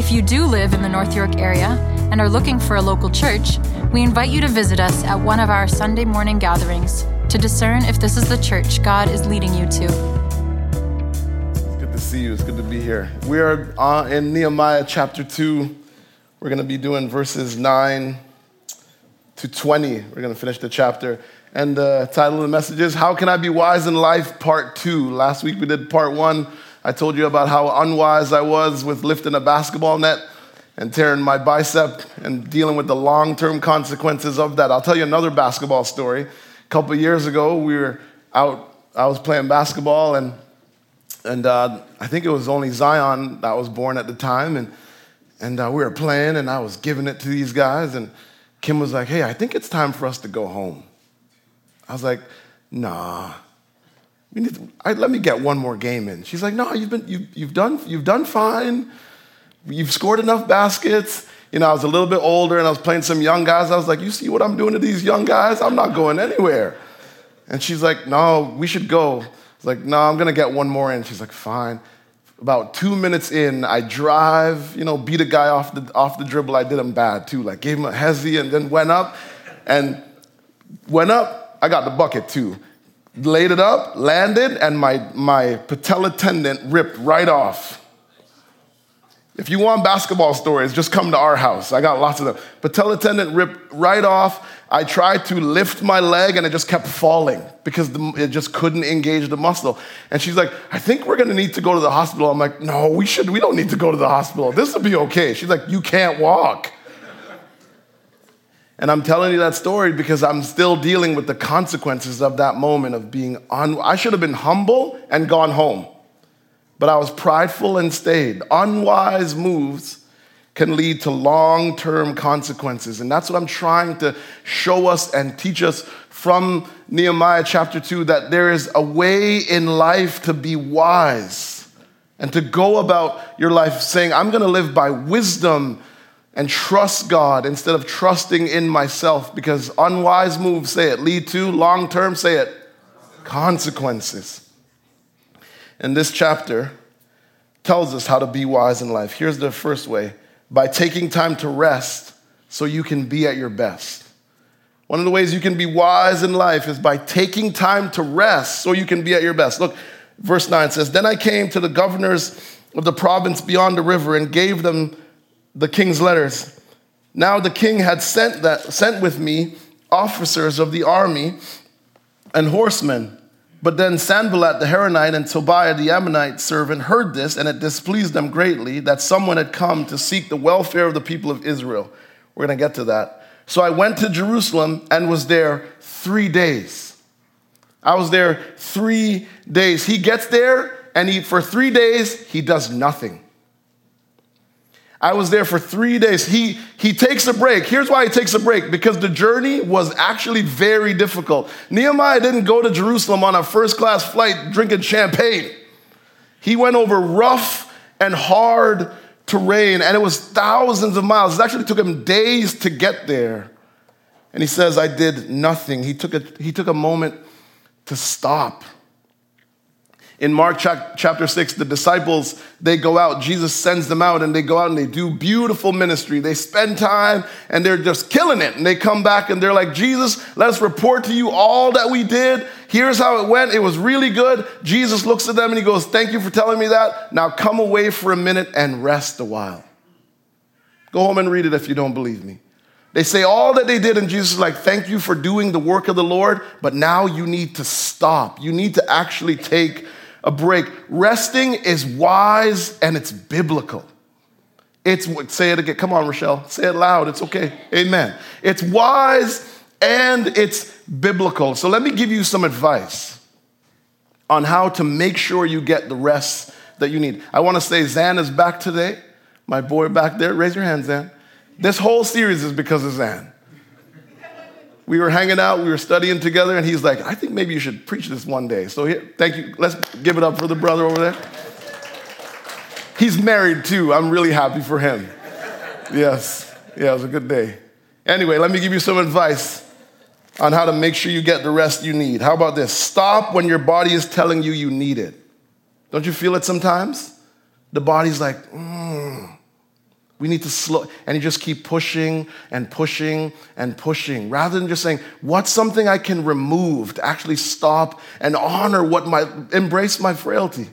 If you do live in the North York area and are looking for a local church, we invite you to visit us at one of our Sunday morning gatherings to discern if this is the church God is leading you to. It's good to see you. It's good to be here. We are uh, in Nehemiah chapter 2. We're going to be doing verses 9 to 20. We're going to finish the chapter. And the title of the message is How Can I Be Wise in Life, Part 2. Last week we did Part 1. I told you about how unwise I was with lifting a basketball net and tearing my bicep and dealing with the long term consequences of that. I'll tell you another basketball story. A couple years ago, we were out, I was playing basketball, and, and uh, I think it was only Zion that was born at the time. And, and uh, we were playing, and I was giving it to these guys, and Kim was like, Hey, I think it's time for us to go home. I was like, Nah, I, let me get one more game in. She's like, no, you've, been, you, you've, done, you've done fine. You've scored enough baskets. You know, I was a little bit older and I was playing some young guys. I was like, you see what I'm doing to these young guys? I'm not going anywhere. And she's like, no, we should go. I was like, no, I'm going to get one more in. She's like, fine. About two minutes in, I drive, you know, beat a guy off the, off the dribble. I did him bad too. Like, gave him a hezzy and then went up. And went up, I got the bucket too laid it up, landed, and my, my patella tendon ripped right off. If you want basketball stories, just come to our house. I got lots of them. Patella tendon ripped right off. I tried to lift my leg and it just kept falling because the, it just couldn't engage the muscle. And she's like, I think we're gonna need to go to the hospital. I'm like, no, we should, we don't need to go to the hospital. This will be okay. She's like, you can't walk. And I'm telling you that story because I'm still dealing with the consequences of that moment of being on. I should have been humble and gone home, but I was prideful and stayed. Unwise moves can lead to long term consequences. And that's what I'm trying to show us and teach us from Nehemiah chapter 2 that there is a way in life to be wise and to go about your life saying, I'm going to live by wisdom and trust God instead of trusting in myself because unwise moves, say it, lead to long term, say it, consequences. And this chapter tells us how to be wise in life. Here's the first way by taking time to rest so you can be at your best. One of the ways you can be wise in life is by taking time to rest so you can be at your best. Look, verse 9 says, Then I came to the governors of the province beyond the river and gave them the king's letters. Now the king had sent, that, sent with me officers of the army and horsemen. But then Sanballat the Horonite and Tobiah the Ammonite servant heard this, and it displeased them greatly that someone had come to seek the welfare of the people of Israel. We're going to get to that. So I went to Jerusalem and was there three days. I was there three days. He gets there, and he, for three days, he does nothing. I was there for three days. He, he takes a break. Here's why he takes a break because the journey was actually very difficult. Nehemiah didn't go to Jerusalem on a first class flight drinking champagne. He went over rough and hard terrain, and it was thousands of miles. It actually took him days to get there. And he says, I did nothing. He took a, he took a moment to stop in Mark chapter 6, the disciples, they go out. Jesus sends them out and they go out and they do beautiful ministry. They spend time and they're just killing it. And they come back and they're like, Jesus, let's report to you all that we did. Here's how it went. It was really good. Jesus looks at them and he goes, Thank you for telling me that. Now come away for a minute and rest a while. Go home and read it if you don't believe me. They say all that they did, and Jesus is like, Thank you for doing the work of the Lord, but now you need to stop. You need to actually take a break. Resting is wise and it's biblical. It's, say it again. Come on, Rochelle. Say it loud. It's okay. Amen. It's wise and it's biblical. So let me give you some advice on how to make sure you get the rest that you need. I want to say Zan is back today. My boy back there, raise your hand, Zan. This whole series is because of Zan. We were hanging out, we were studying together, and he's like, I think maybe you should preach this one day. So here, thank you. Let's give it up for the brother over there. He's married too. I'm really happy for him. Yes. Yeah, it was a good day. Anyway, let me give you some advice on how to make sure you get the rest you need. How about this? Stop when your body is telling you you need it. Don't you feel it sometimes? The body's like, mm, we need to slow, and you just keep pushing and pushing and pushing rather than just saying, what's something I can remove to actually stop and honor what my, embrace my frailty.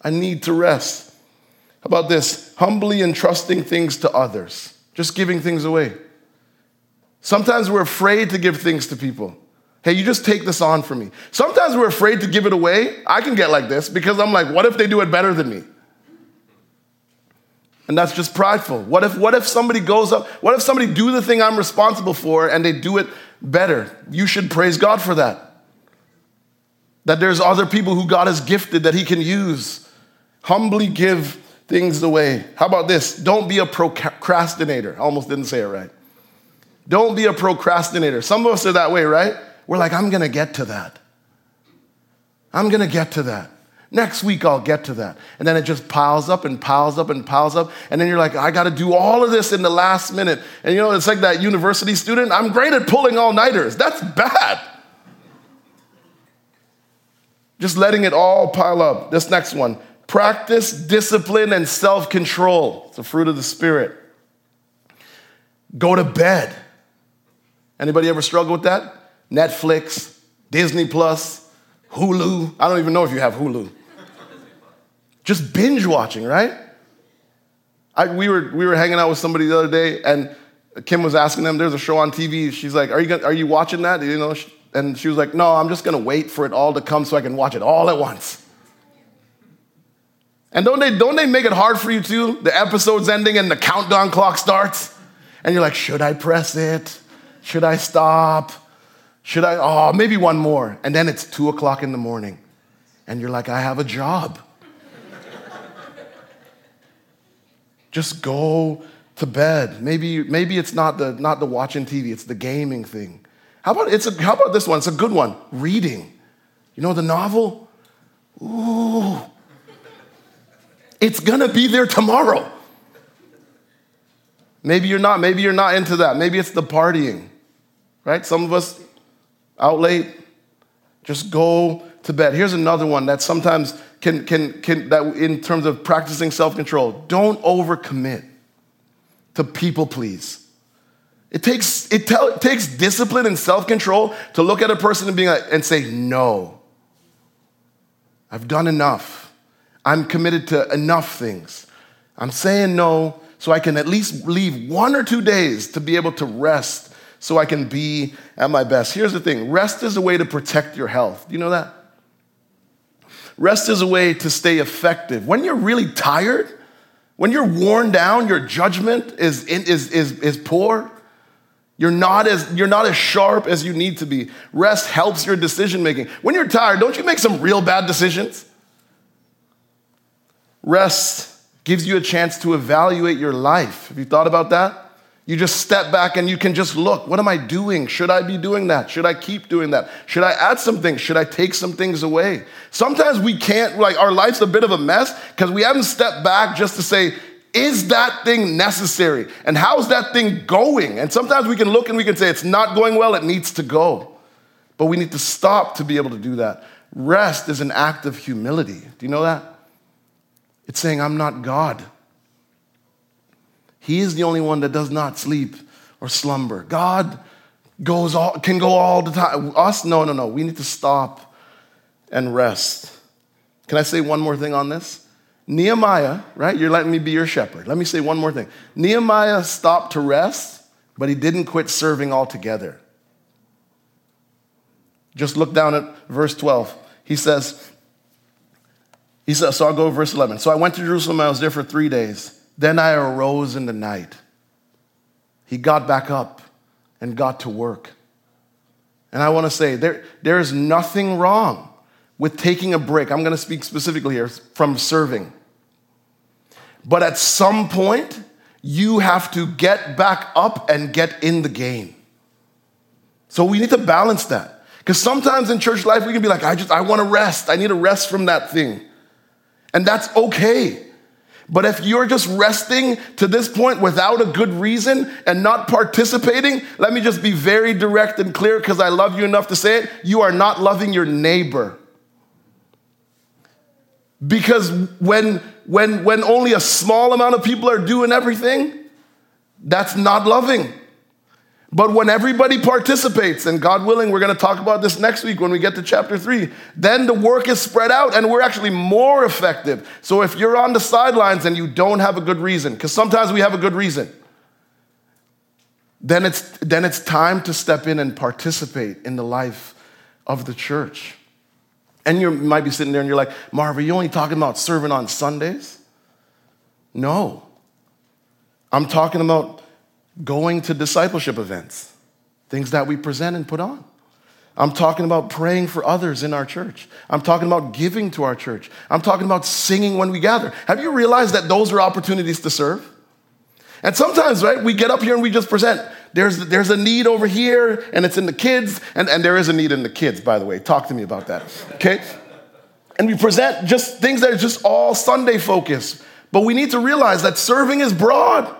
I need to rest. How about this? Humbly entrusting things to others, just giving things away. Sometimes we're afraid to give things to people. Hey, you just take this on for me. Sometimes we're afraid to give it away. I can get like this because I'm like, what if they do it better than me? And that's just prideful. What if, what if somebody goes up, what if somebody do the thing I'm responsible for and they do it better? You should praise God for that. That there's other people who God has gifted that He can use. Humbly give things away. How about this? Don't be a procrastinator. I almost didn't say it right. Don't be a procrastinator. Some of us are that way, right? We're like, I'm gonna get to that. I'm gonna get to that. Next week, I'll get to that. And then it just piles up and piles up and piles up. And then you're like, I got to do all of this in the last minute. And you know, it's like that university student. I'm great at pulling all nighters. That's bad. Just letting it all pile up. This next one practice discipline and self control. It's the fruit of the Spirit. Go to bed. Anybody ever struggle with that? Netflix, Disney Plus, Hulu. I don't even know if you have Hulu. Just binge watching, right? I, we, were, we were hanging out with somebody the other day, and Kim was asking them, there's a show on TV. She's like, Are you, gonna, are you watching that? You know, and she was like, No, I'm just gonna wait for it all to come so I can watch it all at once. And don't they, don't they make it hard for you too? The episode's ending and the countdown clock starts. And you're like, should I press it? Should I stop? Should I? Oh, maybe one more. And then it's two o'clock in the morning. And you're like, I have a job. Just go to bed. Maybe, maybe it's not the, not the watching TV, it's the gaming thing. How about, it's a, how about this one? It's a good one reading. You know the novel? Ooh. It's gonna be there tomorrow. Maybe you're not, maybe you're not into that. Maybe it's the partying, right? Some of us out late, just go to bed. Here's another one that sometimes can, can, can that in terms of practicing self-control, don't overcommit to people please. It takes, it, tell, it takes discipline and self-control to look at a person and, being like, and say, no, I've done enough. I'm committed to enough things. I'm saying no so I can at least leave one or two days to be able to rest so I can be at my best. Here's the thing rest is a way to protect your health. Do you know that? Rest is a way to stay effective. When you're really tired, when you're worn down, your judgment is, is, is, is poor. You're not, as, you're not as sharp as you need to be. Rest helps your decision making. When you're tired, don't you make some real bad decisions? Rest gives you a chance to evaluate your life. Have you thought about that? You just step back and you can just look. What am I doing? Should I be doing that? Should I keep doing that? Should I add some things? Should I take some things away? Sometimes we can't, like, our life's a bit of a mess because we haven't stepped back just to say, is that thing necessary? And how's that thing going? And sometimes we can look and we can say, it's not going well, it needs to go. But we need to stop to be able to do that. Rest is an act of humility. Do you know that? It's saying, I'm not God. He is the only one that does not sleep or slumber. God goes all, can go all the time. Us, no, no, no. We need to stop and rest. Can I say one more thing on this? Nehemiah, right? You're letting me be your shepherd. Let me say one more thing. Nehemiah stopped to rest, but he didn't quit serving altogether. Just look down at verse 12. He says, he says, so I'll go verse 11. So I went to Jerusalem, I was there for three days. Then I arose in the night. He got back up and got to work. And I want to say there, there is nothing wrong with taking a break. I'm going to speak specifically here from serving. But at some point, you have to get back up and get in the game. So we need to balance that. Because sometimes in church life, we can be like, I just, I want to rest. I need a rest from that thing. And that's okay. But if you're just resting to this point without a good reason and not participating, let me just be very direct and clear because I love you enough to say it. You are not loving your neighbor. Because when, when, when only a small amount of people are doing everything, that's not loving. But when everybody participates, and God willing, we're going to talk about this next week when we get to chapter three, then the work is spread out and we're actually more effective. So if you're on the sidelines and you don't have a good reason, because sometimes we have a good reason, then it's, then it's time to step in and participate in the life of the church. And you might be sitting there and you're like, Marv, are you only talking about serving on Sundays? No. I'm talking about going to discipleship events, things that we present and put on. I'm talking about praying for others in our church. I'm talking about giving to our church. I'm talking about singing when we gather. Have you realized that those are opportunities to serve? And sometimes, right, we get up here and we just present. There's, there's a need over here, and it's in the kids, and, and there is a need in the kids, by the way. Talk to me about that, okay? And we present just things that are just all Sunday focused. But we need to realize that serving is broad.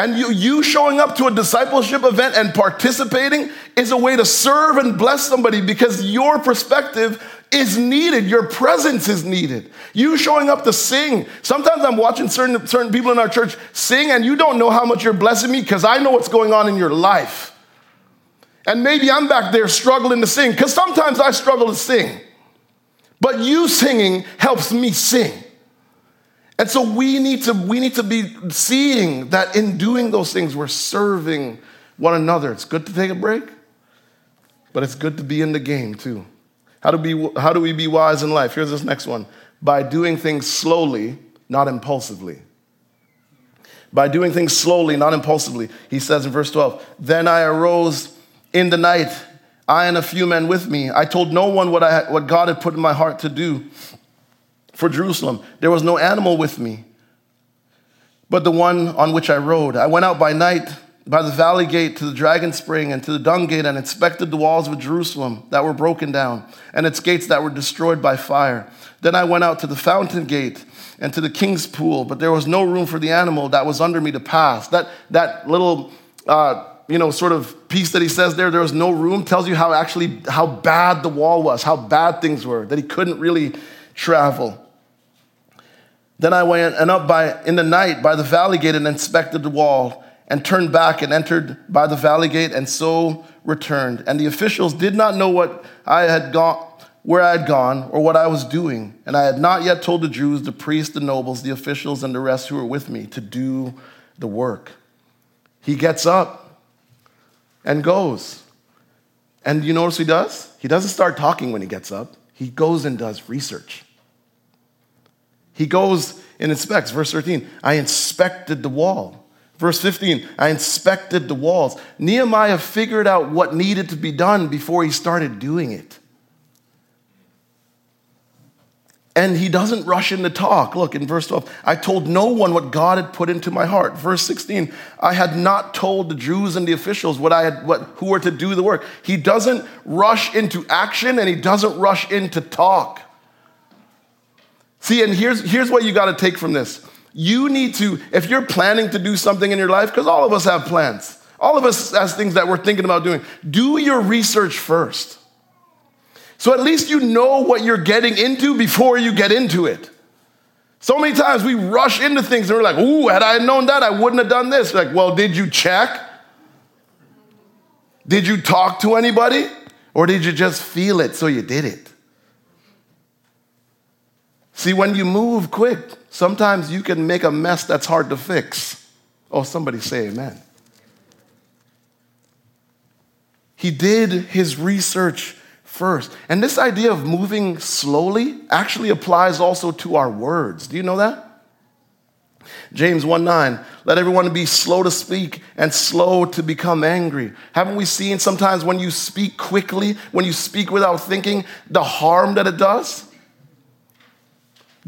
And you, you showing up to a discipleship event and participating is a way to serve and bless somebody because your perspective is needed. Your presence is needed. You showing up to sing. Sometimes I'm watching certain, certain people in our church sing, and you don't know how much you're blessing me because I know what's going on in your life. And maybe I'm back there struggling to sing because sometimes I struggle to sing. But you singing helps me sing. And so we need to we need to be seeing that in doing those things we're serving one another. It's good to take a break, but it's good to be in the game too. How do we how do we be wise in life? Here's this next one. By doing things slowly, not impulsively. By doing things slowly, not impulsively. He says in verse 12, "Then I arose in the night, I and a few men with me. I told no one what I what God had put in my heart to do." For Jerusalem. There was no animal with me, but the one on which I rode. I went out by night by the valley gate to the dragon spring and to the dung gate and inspected the walls of Jerusalem that were broken down and its gates that were destroyed by fire. Then I went out to the fountain gate and to the king's pool, but there was no room for the animal that was under me to pass. That, that little, uh, you know, sort of piece that he says there, there was no room, tells you how actually, how bad the wall was, how bad things were, that he couldn't really travel. Then I went and up by in the night by the valley gate and inspected the wall and turned back and entered by the valley gate and so returned. And the officials did not know what I had gone where I had gone or what I was doing. And I had not yet told the Jews, the priests, the nobles, the officials, and the rest who were with me to do the work. He gets up and goes. And you notice he does? He doesn't start talking when he gets up. He goes and does research. He goes and inspects. Verse 13, I inspected the wall. Verse 15, I inspected the walls. Nehemiah figured out what needed to be done before he started doing it. And he doesn't rush into talk. Look in verse 12, I told no one what God had put into my heart. Verse 16, I had not told the Jews and the officials what I had what who were to do the work. He doesn't rush into action and he doesn't rush into talk. See, and here's, here's what you got to take from this. You need to, if you're planning to do something in your life, because all of us have plans, all of us has things that we're thinking about doing, do your research first. So at least you know what you're getting into before you get into it. So many times we rush into things and we're like, ooh, had I known that, I wouldn't have done this. Like, well, did you check? Did you talk to anybody? Or did you just feel it so you did it? See, when you move quick, sometimes you can make a mess that's hard to fix. Oh, somebody say amen. He did his research first. And this idea of moving slowly actually applies also to our words. Do you know that? James 1 9, let everyone be slow to speak and slow to become angry. Haven't we seen sometimes when you speak quickly, when you speak without thinking, the harm that it does?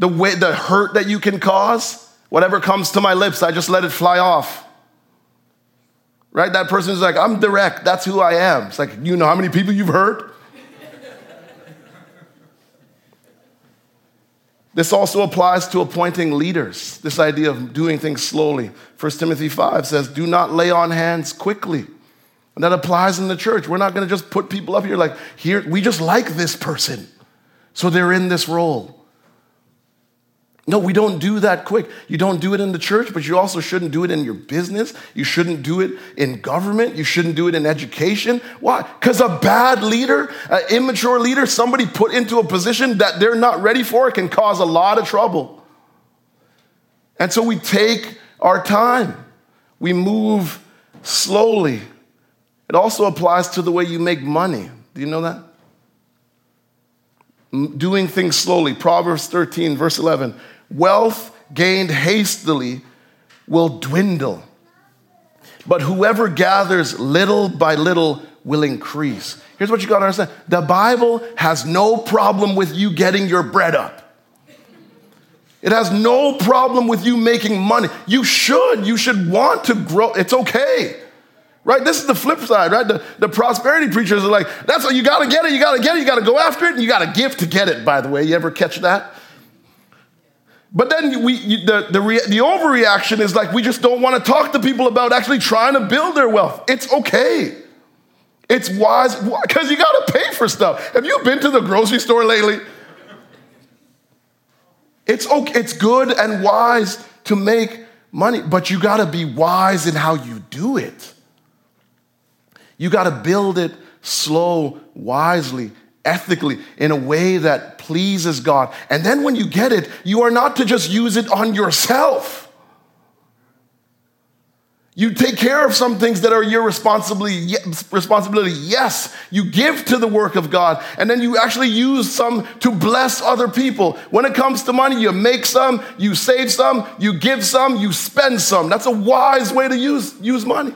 The way the hurt that you can cause, whatever comes to my lips, I just let it fly off. Right? That person's like, I'm direct. That's who I am. It's like, you know how many people you've hurt? This also applies to appointing leaders. This idea of doing things slowly. 1 Timothy 5 says, Do not lay on hands quickly. And that applies in the church. We're not going to just put people up here like, here, we just like this person. So they're in this role. No, we don't do that quick. You don't do it in the church, but you also shouldn't do it in your business. You shouldn't do it in government. You shouldn't do it in education. Why? Because a bad leader, an immature leader, somebody put into a position that they're not ready for can cause a lot of trouble. And so we take our time, we move slowly. It also applies to the way you make money. Do you know that? Doing things slowly. Proverbs 13, verse 11 wealth gained hastily will dwindle, but whoever gathers little by little will increase. Here's what you gotta understand the Bible has no problem with you getting your bread up. It has no problem with you making money. You should. You should want to grow. It's okay. Right? This is the flip side, right? The, the prosperity preachers are like, that's what you gotta get it, you gotta get it, you gotta go after it, and you gotta give to get it, by the way. You ever catch that? But then we, the, the, re, the overreaction is like we just don't want to talk to people about actually trying to build their wealth. It's okay. It's wise because you got to pay for stuff. Have you been to the grocery store lately? It's okay. It's good and wise to make money, but you got to be wise in how you do it. You got to build it slow, wisely, ethically, in a way that pleases God. And then when you get it, you are not to just use it on yourself. You take care of some things that are your responsibility. Yes, you give to the work of God, and then you actually use some to bless other people. When it comes to money, you make some, you save some, you give some, you spend some. That's a wise way to use, use money.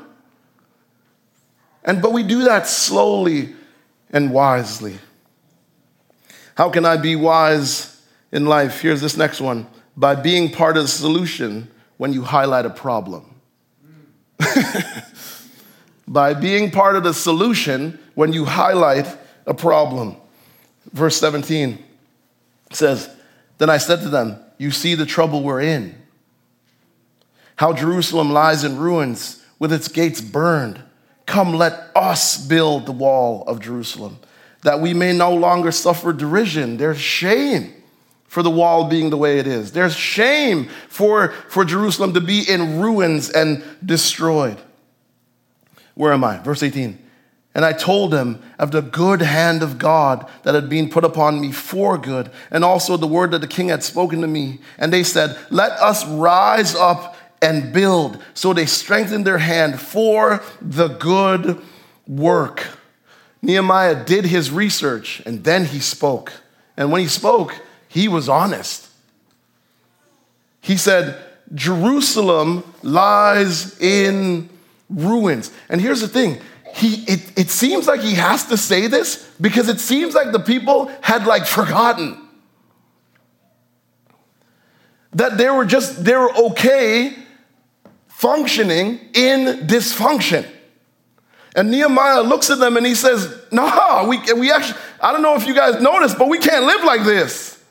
And but we do that slowly and wisely. How can I be wise in life? Here's this next one by being part of the solution when you highlight a problem. by being part of the solution when you highlight a problem. Verse 17 says, Then I said to them, You see the trouble we're in. How Jerusalem lies in ruins with its gates burned. Come, let us build the wall of Jerusalem that we may no longer suffer derision. There's shame for the wall being the way it is. There's shame for, for Jerusalem to be in ruins and destroyed. Where am I? Verse 18. And I told them of the good hand of God that had been put upon me for good, and also the word that the king had spoken to me. And they said, Let us rise up and build. So they strengthened their hand for the good work. Nehemiah did his research and then he spoke. And when he spoke, he was honest. He said, Jerusalem lies in ruins. And here's the thing he, it, it seems like he has to say this because it seems like the people had like forgotten that they were just they were okay functioning in dysfunction and Nehemiah looks at them and he says, Nah, we, we actually, I don't know if you guys noticed, but we can't live like this.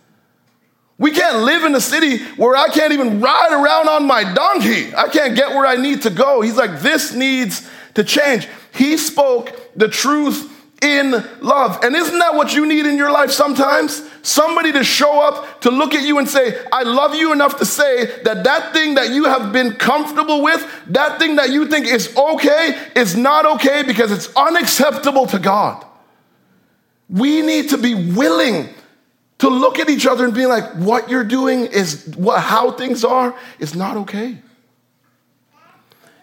We can't live in a city where I can't even ride around on my donkey. I can't get where I need to go. He's like, This needs to change. He spoke the truth in love. And isn't that what you need in your life sometimes? Somebody to show up to look at you and say, I love you enough to say that that thing that you have been comfortable with, that thing that you think is okay, is not okay because it's unacceptable to God. We need to be willing to look at each other and be like, what you're doing is what, how things are is not okay.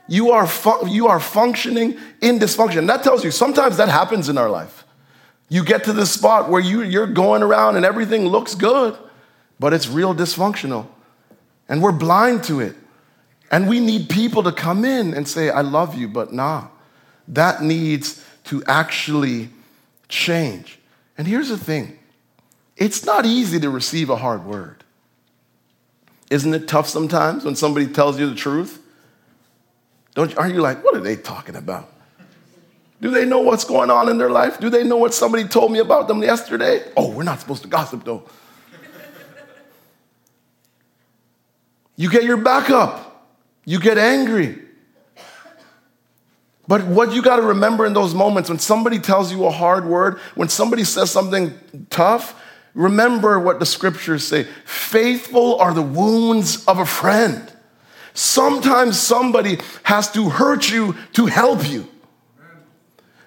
You are, fu- you are functioning in dysfunction. That tells you sometimes that happens in our life. You get to the spot where you, you're going around and everything looks good, but it's real dysfunctional. And we're blind to it. And we need people to come in and say, I love you, but nah, that needs to actually change. And here's the thing it's not easy to receive a hard word. Isn't it tough sometimes when somebody tells you the truth? Don't, you? aren't you like, what are they talking about? Do they know what's going on in their life? Do they know what somebody told me about them yesterday? Oh, we're not supposed to gossip though. you get your back up, you get angry. But what you got to remember in those moments when somebody tells you a hard word, when somebody says something tough, remember what the scriptures say faithful are the wounds of a friend. Sometimes somebody has to hurt you to help you.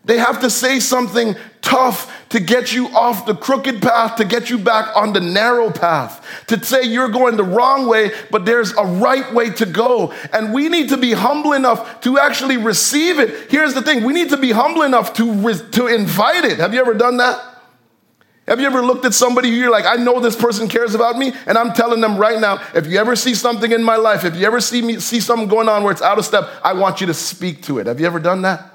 They have to say something tough to get you off the crooked path, to get you back on the narrow path, to say you're going the wrong way, but there's a right way to go. And we need to be humble enough to actually receive it. Here's the thing we need to be humble enough to, re- to invite it. Have you ever done that? Have you ever looked at somebody who you're like, I know this person cares about me, and I'm telling them right now, if you ever see something in my life, if you ever see me see something going on where it's out of step, I want you to speak to it. Have you ever done that?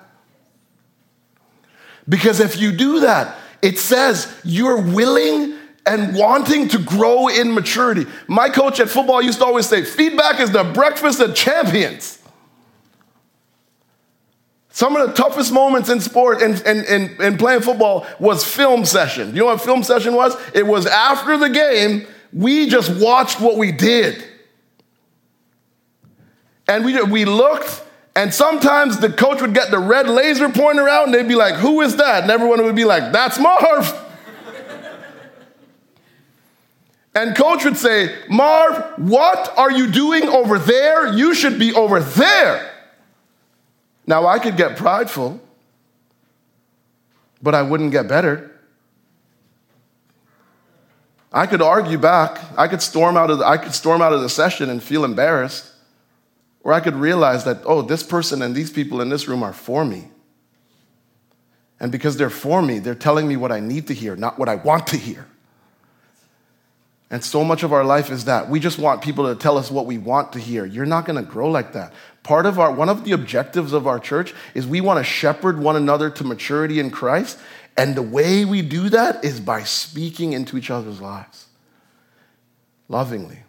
Because if you do that, it says you're willing and wanting to grow in maturity. My coach at football used to always say, feedback is the breakfast of champions. Some of the toughest moments in sport and in, in, playing football was film session. You know what film session was? It was after the game, we just watched what we did. And we, we looked and sometimes the coach would get the red laser pointer out and they'd be like, Who is that? And everyone would be like, That's Marv. and coach would say, Marv, what are you doing over there? You should be over there. Now I could get prideful, but I wouldn't get better. I could argue back. I could storm out of the, I could storm out of the session and feel embarrassed. Or I could realize that, oh, this person and these people in this room are for me. And because they're for me, they're telling me what I need to hear, not what I want to hear. And so much of our life is that we just want people to tell us what we want to hear. You're not going to grow like that. Part of our one of the objectives of our church is we want to shepherd one another to maturity in Christ, and the way we do that is by speaking into each other's lives lovingly.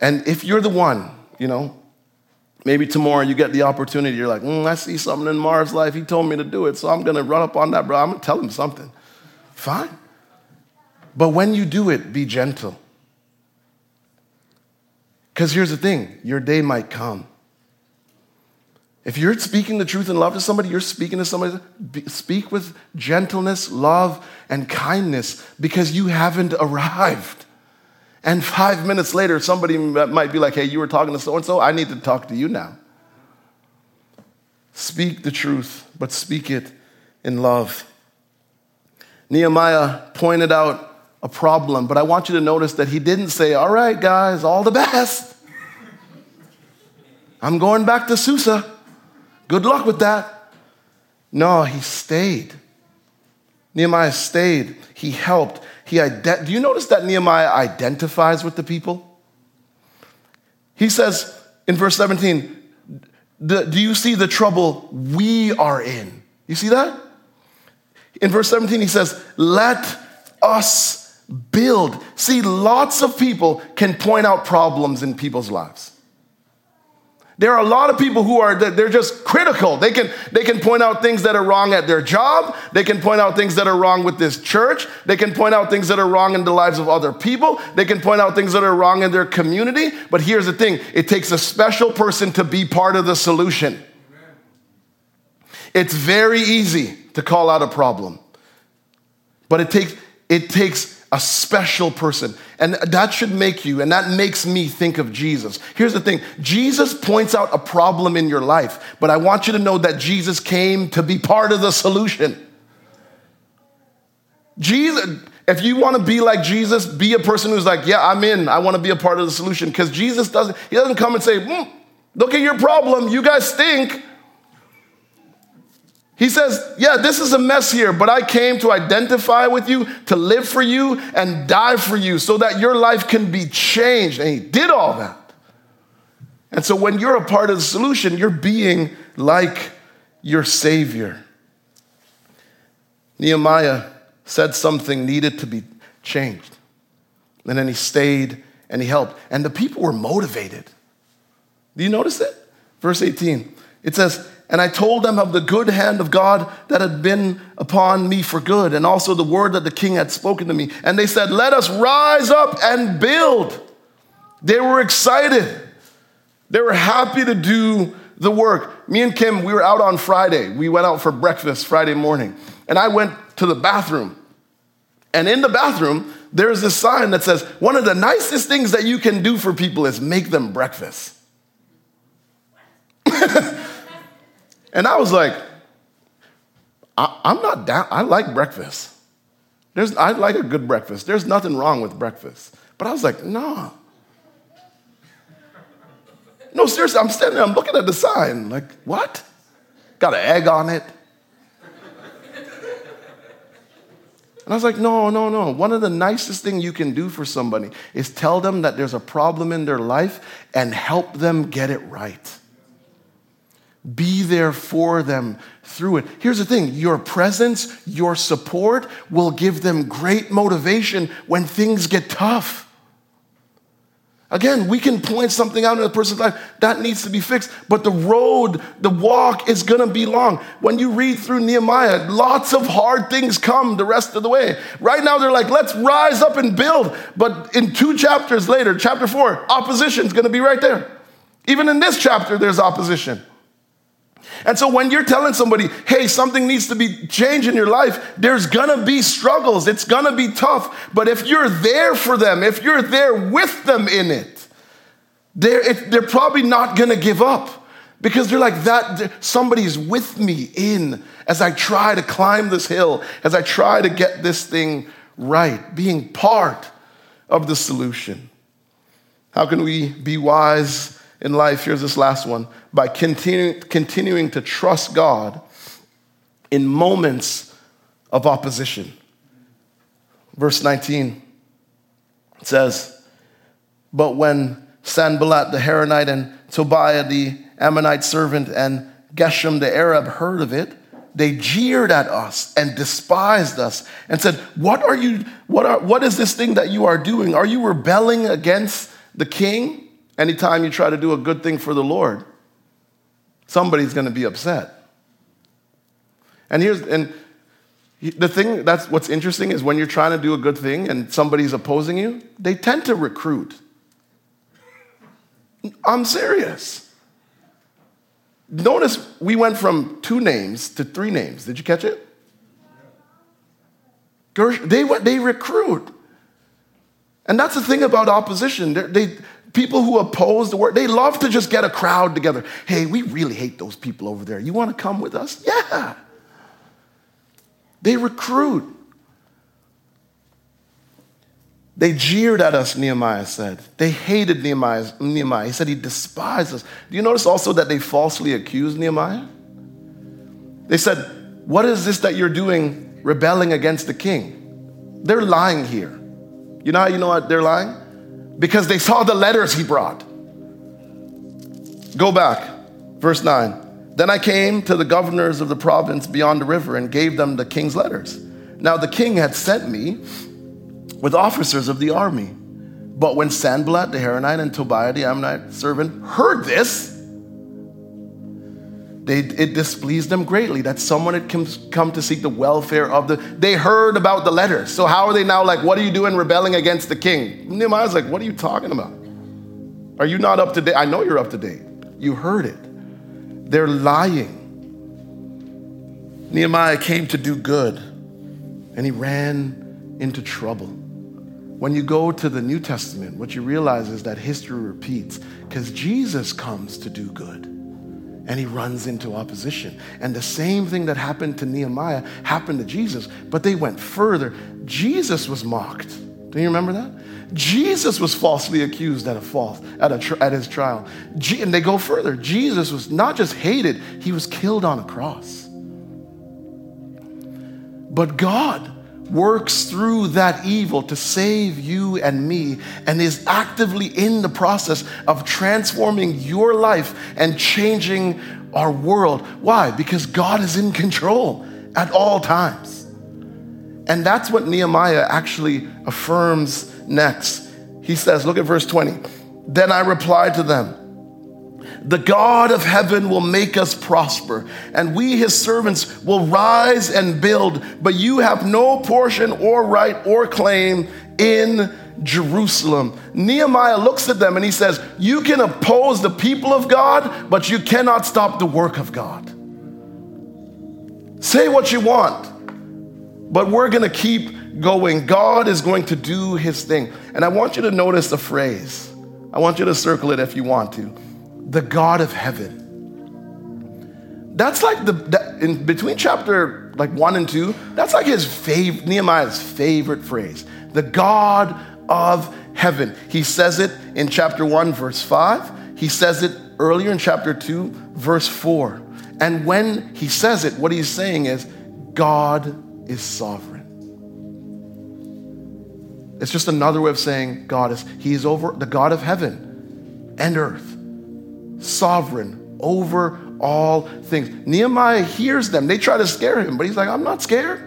And if you're the one you know, maybe tomorrow you get the opportunity, you're like, mm, I see something in Marv's life. He told me to do it, so I'm going to run up on that, bro. I'm going to tell him something. Fine. But when you do it, be gentle. Because here's the thing your day might come. If you're speaking the truth in love to somebody, you're speaking to somebody, speak with gentleness, love, and kindness because you haven't arrived. And five minutes later, somebody might be like, hey, you were talking to so and so, I need to talk to you now. Speak the truth, but speak it in love. Nehemiah pointed out a problem, but I want you to notice that he didn't say, all right, guys, all the best. I'm going back to Susa. Good luck with that. No, he stayed. Nehemiah stayed. He helped. He ident- Do you notice that Nehemiah identifies with the people? He says in verse 17, Do you see the trouble we are in? You see that? In verse 17, he says, Let us build. See, lots of people can point out problems in people's lives. There are a lot of people who are they're just critical. They can they can point out things that are wrong at their job. They can point out things that are wrong with this church. They can point out things that are wrong in the lives of other people. They can point out things that are wrong in their community. But here's the thing, it takes a special person to be part of the solution. It's very easy to call out a problem. But it takes it takes a special person. And that should make you, and that makes me think of Jesus. Here's the thing Jesus points out a problem in your life, but I want you to know that Jesus came to be part of the solution. Jesus, if you want to be like Jesus, be a person who's like, yeah, I'm in. I want to be a part of the solution. Because Jesus doesn't, he doesn't come and say, mm, look at your problem. You guys stink. He says, Yeah, this is a mess here, but I came to identify with you, to live for you, and die for you so that your life can be changed. And he did all that. And so when you're a part of the solution, you're being like your Savior. Nehemiah said something needed to be changed. And then he stayed and he helped. And the people were motivated. Do you notice it? Verse 18. It says, And I told them of the good hand of God that had been upon me for good, and also the word that the king had spoken to me. And they said, Let us rise up and build. They were excited. They were happy to do the work. Me and Kim, we were out on Friday. We went out for breakfast Friday morning. And I went to the bathroom. And in the bathroom, there's this sign that says, One of the nicest things that you can do for people is make them breakfast. and I was like, I, am not down. I like breakfast. There's, I like a good breakfast. There's nothing wrong with breakfast. But I was like, no. No, seriously, I'm standing there, I'm looking at the sign. Like, what? Got an egg on it. And I was like, no, no, no. One of the nicest things you can do for somebody is tell them that there's a problem in their life and help them get it right. Be there for them through it. Here's the thing your presence, your support will give them great motivation when things get tough. Again, we can point something out in a person's life that needs to be fixed, but the road, the walk is gonna be long. When you read through Nehemiah, lots of hard things come the rest of the way. Right now, they're like, let's rise up and build. But in two chapters later, chapter four, opposition is gonna be right there. Even in this chapter, there's opposition. And so when you're telling somebody, hey, something needs to be changed in your life, there's gonna be struggles. It's gonna be tough. But if you're there for them, if you're there with them in it, they're, it, they're probably not gonna give up because they're like that somebody's with me in as i try to climb this hill as i try to get this thing right being part of the solution how can we be wise in life, here's this last one, by continu- continuing to trust God in moments of opposition. Verse 19 says, But when Sanballat the Horonite and Tobiah the Ammonite servant and Geshem the Arab heard of it, they jeered at us and despised us and said, What are you, what, are, what is this thing that you are doing? Are you rebelling against the king? Anytime you try to do a good thing for the Lord, somebody's going to be upset. And here's and the thing that's what's interesting is when you're trying to do a good thing and somebody's opposing you, they tend to recruit. I'm serious. Notice we went from two names to three names. Did you catch it? They, they recruit. And that's the thing about opposition. They, people who oppose the word, they love to just get a crowd together. Hey, we really hate those people over there. You want to come with us? Yeah. They recruit. They jeered at us, Nehemiah said. They hated Nehemiah. He said he despised us. Do you notice also that they falsely accused Nehemiah? They said, What is this that you're doing rebelling against the king? They're lying here. You know how you know what they're lying? Because they saw the letters he brought. Go back, verse 9. Then I came to the governors of the province beyond the river and gave them the king's letters. Now the king had sent me with officers of the army. But when Sanballat the Horonite and Tobiah the Ammonite servant heard this, they, it displeased them greatly that someone had come to seek the welfare of the. They heard about the letters. So how are they now like, what are you doing rebelling against the king? Nehemiah's like, what are you talking about? Are you not up to date? I know you're up to date. You heard it. They're lying. Nehemiah came to do good, and he ran into trouble. When you go to the New Testament, what you realize is that history repeats because Jesus comes to do good and he runs into opposition. And the same thing that happened to Nehemiah happened to Jesus, but they went further. Jesus was mocked. Do you remember that? Jesus was falsely accused at a false at, a, at his trial. and they go further. Jesus was not just hated, he was killed on a cross. But God works through that evil to save you and me and is actively in the process of transforming your life and changing our world. Why? Because God is in control at all times. And that's what Nehemiah actually affirms next. he says, look at verse 20. Then I replied to them, the God of heaven will make us prosper, and we, his servants, will rise and build, but you have no portion or right or claim in Jerusalem. Nehemiah looks at them and he says, You can oppose the people of God, but you cannot stop the work of God. Say what you want, but we're going to keep going. God is going to do his thing. And I want you to notice the phrase. I want you to circle it if you want to. The God of heaven. That's like the that, in between chapter like 1 and 2, that's like his favorite Nehemiah's favorite phrase. The God of heaven. He says it in chapter 1 verse 5. He says it earlier in chapter 2 verse 4. And when he says it, what he's saying is, God is sovereign. It's just another way of saying God is, He's over the God of heaven and earth, sovereign over all things. Nehemiah hears them. They try to scare him, but he's like, I'm not scared.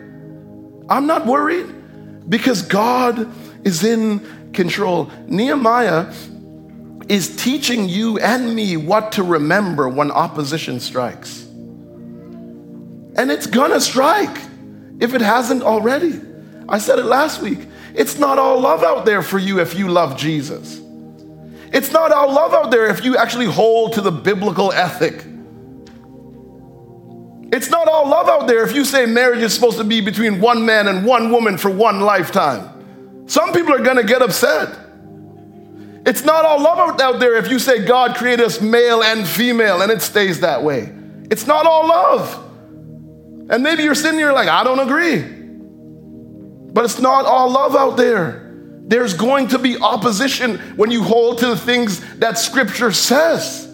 I'm not worried because God is in control. Nehemiah is teaching you and me what to remember when opposition strikes. And it's gonna strike if it hasn't already. I said it last week. It's not all love out there for you if you love Jesus. It's not all love out there if you actually hold to the biblical ethic. It's not all love out there if you say marriage is supposed to be between one man and one woman for one lifetime. Some people are gonna get upset. It's not all love out there if you say God created us male and female and it stays that way. It's not all love. And maybe you're sitting here like, I don't agree. But it's not all love out there. There's going to be opposition when you hold to the things that Scripture says.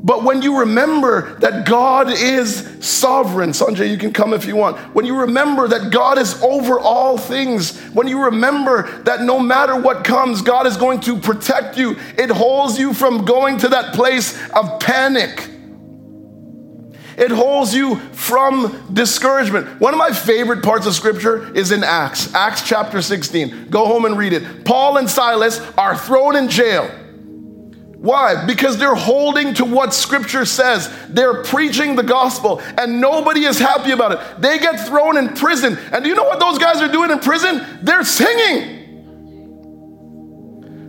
But when you remember that God is sovereign, Sanjay, you can come if you want. When you remember that God is over all things, when you remember that no matter what comes, God is going to protect you, it holds you from going to that place of panic. It holds you from discouragement. One of my favorite parts of scripture is in Acts, Acts chapter 16. Go home and read it. Paul and Silas are thrown in jail. Why? Because they're holding to what scripture says. They're preaching the gospel and nobody is happy about it. They get thrown in prison. And do you know what those guys are doing in prison? They're singing.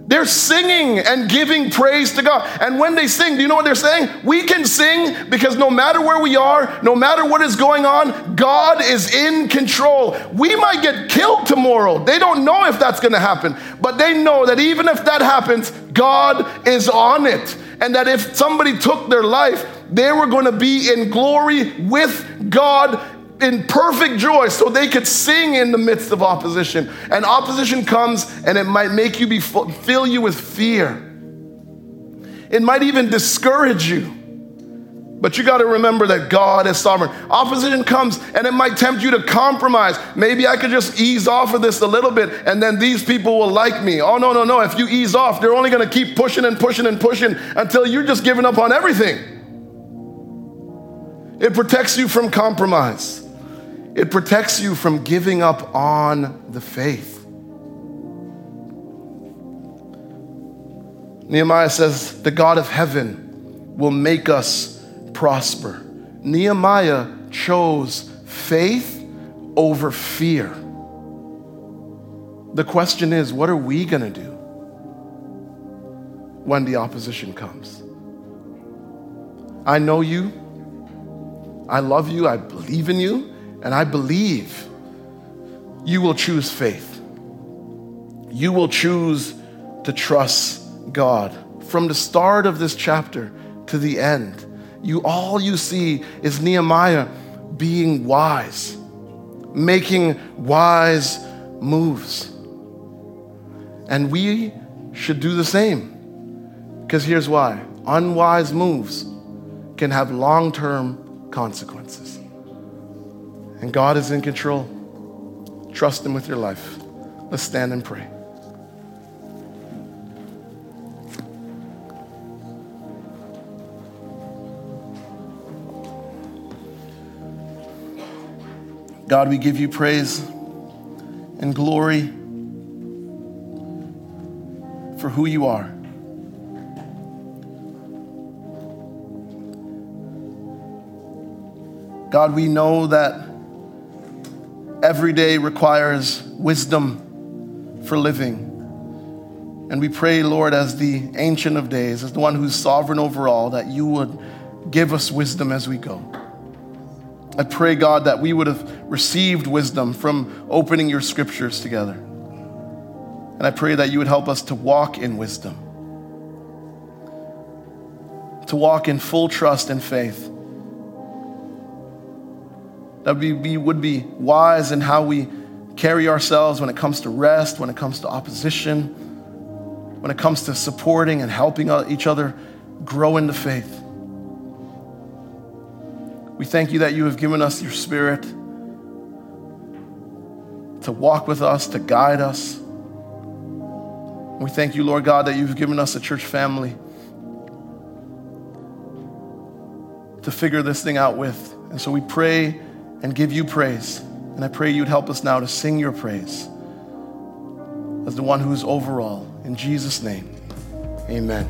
They're singing and giving praise to God. And when they sing, do you know what they're saying? We can sing because no matter where we are, no matter what is going on, God is in control. We might get killed tomorrow. They don't know if that's going to happen, but they know that even if that happens, God is on it. And that if somebody took their life, they were going to be in glory with God in perfect joy so they could sing in the midst of opposition. And opposition comes and it might make you be fill you with fear. It might even discourage you. But you got to remember that God is sovereign. Opposition comes and it might tempt you to compromise. Maybe I could just ease off of this a little bit and then these people will like me. Oh, no, no, no. If you ease off, they're only going to keep pushing and pushing and pushing until you're just giving up on everything. It protects you from compromise. It protects you from giving up on the faith. Nehemiah says, The God of heaven will make us prosper. Nehemiah chose faith over fear. The question is, what are we going to do when the opposition comes? I know you. I love you. I believe in you. And I believe you will choose faith. You will choose to trust God. From the start of this chapter to the end, you all you see is Nehemiah being wise, making wise moves. And we should do the same. Because here's why unwise moves can have long term consequences. And God is in control. Trust Him with your life. Let's stand and pray. God, we give you praise and glory for who you are. God, we know that every day requires wisdom for living. And we pray, Lord, as the Ancient of Days, as the one who's sovereign over all, that you would give us wisdom as we go. I pray, God, that we would have received wisdom from opening your scriptures together. And I pray that you would help us to walk in wisdom, to walk in full trust and faith that we would be wise in how we carry ourselves when it comes to rest, when it comes to opposition, when it comes to supporting and helping each other grow into faith. We thank you that you have given us your spirit to walk with us, to guide us. We thank you, Lord God, that you've given us a church family to figure this thing out with. And so we pray and give you praise. And I pray you'd help us now to sing your praise as the one who is over all. In Jesus' name, amen.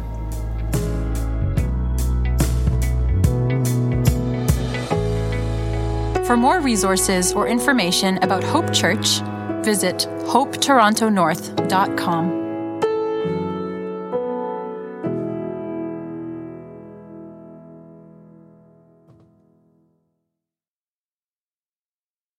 For more resources or information about Hope Church, visit hopetorontonorth.com.